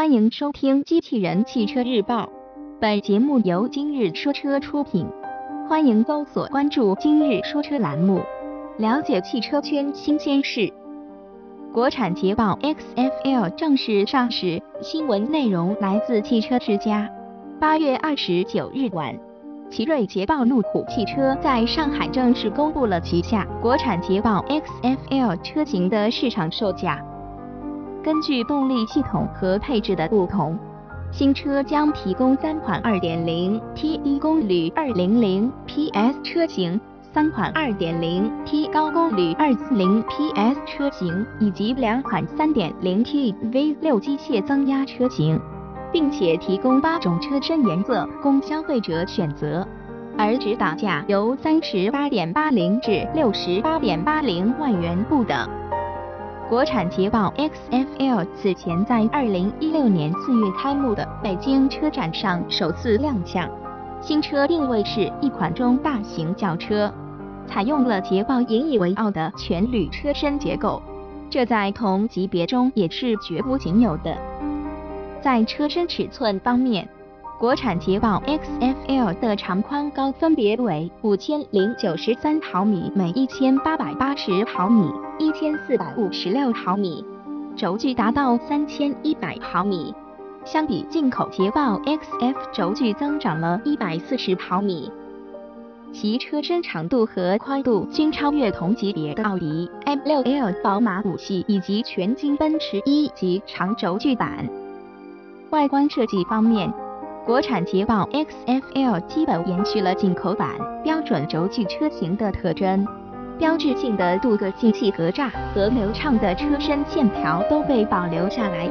欢迎收听《机器人汽车日报》，本节目由今日说车出品。欢迎搜索关注“今日说车”栏目，了解汽车圈新鲜事。国产捷豹 XFL 正式上市，新闻内容来自汽车之家。八月二十九日晚，奇瑞捷豹路虎汽车在上海正式公布了旗下国产捷豹 XFL 车型的市场售价。根据动力系统和配置的不同。新车将提供三款 2.0T 低功率200 PS 车型，三款 2.0T 高功率240 PS 车型，以及两款 3.0T V6 机械增压车型，并且提供八种车身颜色供消费者选择，而指导价由三十八点八零至六十八点八零万元不等。国产捷豹 XFL 此前在二零一六年四月开幕的北京车展上首次亮相。新车定位是一款中大型轿车，采用了捷豹引以为傲的全铝车身结构，这在同级别中也是绝无仅有的。在车身尺寸方面，国产捷豹 XFL 的长宽高分别为五千零九十三毫米每一千八百八十毫米。一千四百五十六毫米，轴距达到三千一百毫米，相比进口捷豹 XF，轴距增长了一百四十毫米，其车身长度和宽度均超越同级别的奥迪 M6L、宝马五系以及全金奔驰 E 级长轴距版。外观设计方面，国产捷豹 XFL 基本延续了进口版标准轴距车型的特征。标志性的镀铬进气格栅和流畅的车身线条都被保留下来。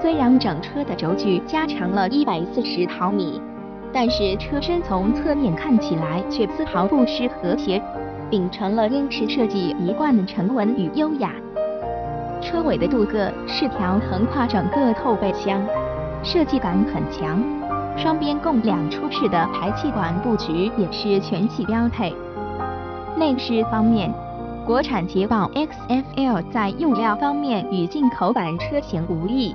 虽然整车的轴距加长了一百四十毫米，但是车身从侧面看起来却丝毫不失和谐，秉承了英式设计一贯的沉稳与优雅。车尾的镀铬饰条横跨整个后备箱，设计感很强。双边共两出式的排气管布局也是全系标配。内饰方面，国产捷豹 XFL 在用料方面与进口版车型无异，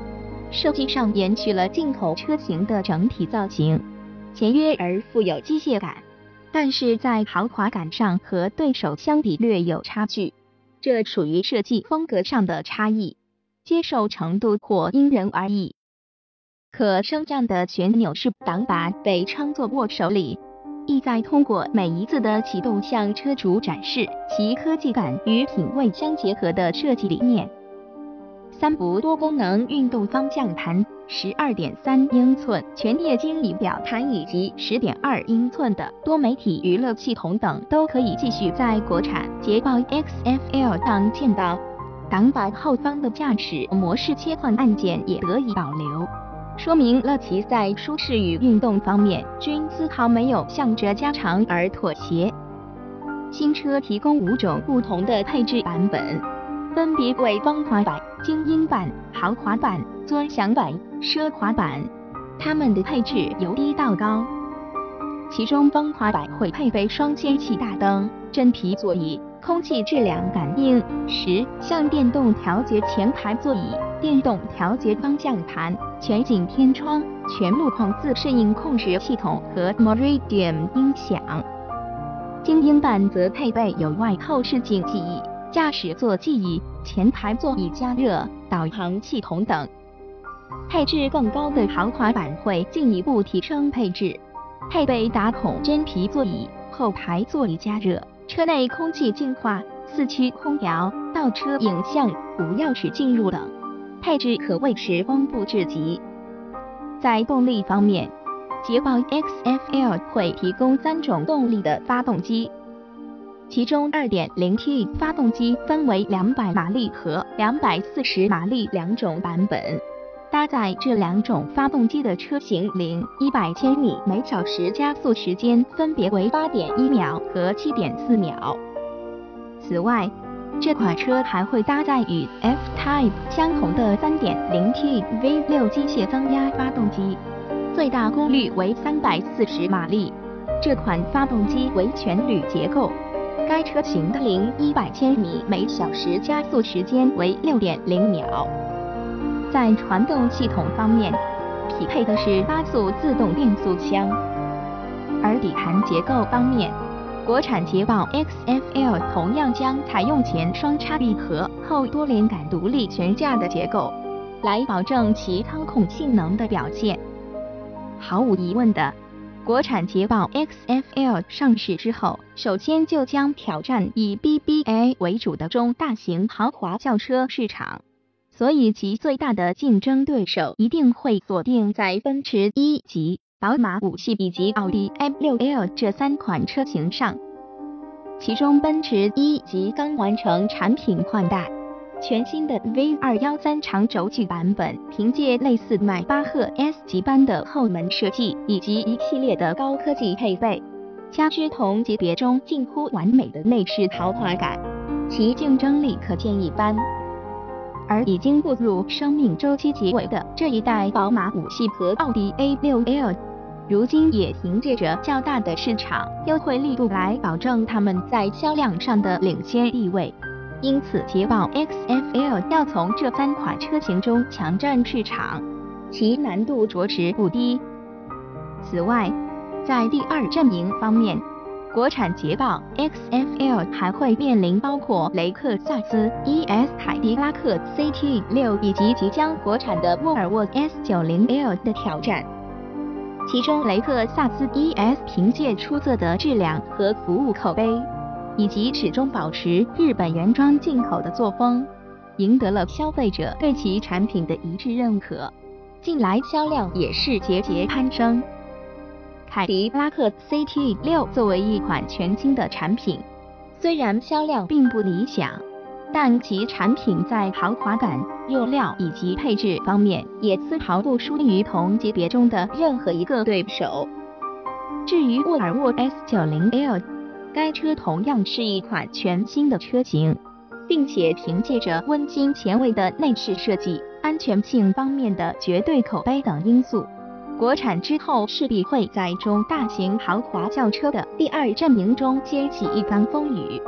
设计上延续了进口车型的整体造型，简约而富有机械感，但是在豪华感上和对手相比略有差距，这属于设计风格上的差异，接受程度或因人而异。可升降的旋钮式挡把被称作握手礼。意在通过每一次的启动向车主展示其科技感与品味相结合的设计理念。三幅多功能运动方向盘、十二点三英寸全液晶仪表盘以及十点二英寸的多媒体娱乐系统等都可以继续在国产捷豹 XFL 上见到。挡把后方的驾驶模式切换按键也得以保留。说明了其在舒适与运动方面均丝毫没有向着加长而妥协。新车提供五种不同的配置版本，分别为风华版、精英版、豪华版、尊享版、奢华版。它们的配置由低到高。其中风华版会配备双氙气大灯、真皮座椅、空气质量感应、十向电动调节前排座椅、电动调节方向盘。全景天窗、全路况自适应控制系统和 Meridian 音响。精英版则配备有外后视镜记忆、驾驶座记忆、前排座椅加热、导航系统等。配置更高的豪华版会进一步提升配置，配备打孔真皮座椅、后排座椅加热、车内空气净化、四驱空调、倒车影像、无钥匙进入等。配置可谓是丰富至极。在动力方面，捷豹 XFL 会提供三种动力的发动机，其中 2.0T 发动机分为200马力和240马力两种版本。搭载这两种发动机的车型，零一百千米每小时加速时间分别为八点一秒和七点四秒。此外，这款车还会搭载与 F-Type 相同的 3.0T V6 机械增压发动机，最大功率为340马力。这款发动机为全铝结构，该车型的零一百千米每小时加速时间为六点零秒。在传动系统方面，匹配的是八速自动变速箱，而底盘结构方面，国产捷豹 XFL 同样将采用前双叉臂和、后多连杆独立悬架的结构，来保证其操控性能的表现。毫无疑问的，国产捷豹 XFL 上市之后，首先就将挑战以 BBA 为主的中大型豪华轿车市场，所以其最大的竞争对手一定会锁定在奔驰 E 级。宝马五系以及奥迪 M6L 这三款车型上，其中奔驰 E 级刚完成产品换代，全新的 V213 长轴距版本，凭借类似迈巴赫 S 级般的后门设计以及一系列的高科技配备，加之同级别中近乎完美的内饰豪华感，其竞争力可见一斑。而已经步入生命周期结尾的这一代宝马五系和奥迪 A6L，如今也凭借着较大的市场优惠力度来保证他们在销量上的领先地位。因此，捷豹 XFL 要从这三款车型中抢占市场，其难度着实不低。此外，在第二阵营方面，国产捷豹 XFL 还会面临包括雷克萨斯 ES、凯迪拉克 CT6 以及即将国产的沃尔沃 S90L 的挑战。其中，雷克萨斯 ES 凭借出色的质量和服务口碑，以及始终保持日本原装进口的作风，赢得了消费者对其产品的一致认可，近来销量也是节节攀升。凯迪拉克 CT6 作为一款全新的产品，虽然销量并不理想，但其产品在豪华感、用料以及配置方面也丝毫不输于同级别中的任何一个对手。至于沃尔沃 S90L，该车同样是一款全新的车型，并且凭借着温馨前卫的内饰设计、安全性方面的绝对口碑等因素。国产之后势必会在中大型豪华轿车的第二阵营中掀起一番风雨。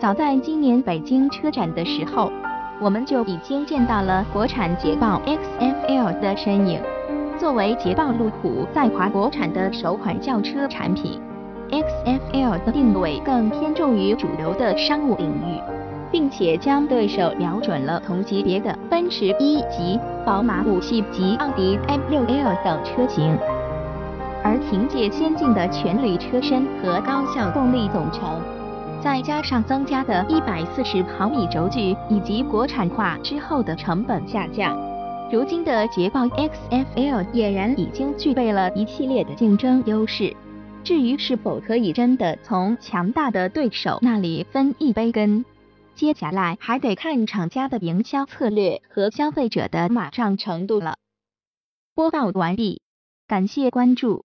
早在今年北京车展的时候，我们就已经见到了国产捷豹 XFL 的身影。作为捷豹路虎在华国产的首款轿车产品，XFL 的定位更偏重于主流的商务领域。并且将对手瞄准了同级别的奔驰一级、宝马五系及奥迪 M6L 等车型，而凭借先进的全铝车身和高效动力总成，再加上增加的140毫米轴距以及国产化之后的成本下降，如今的捷豹 XFL 俨然已经具备了一系列的竞争优势。至于是否可以真的从强大的对手那里分一杯羹？接下来还得看厂家的营销策略和消费者的买账程度了。播报完毕，感谢关注。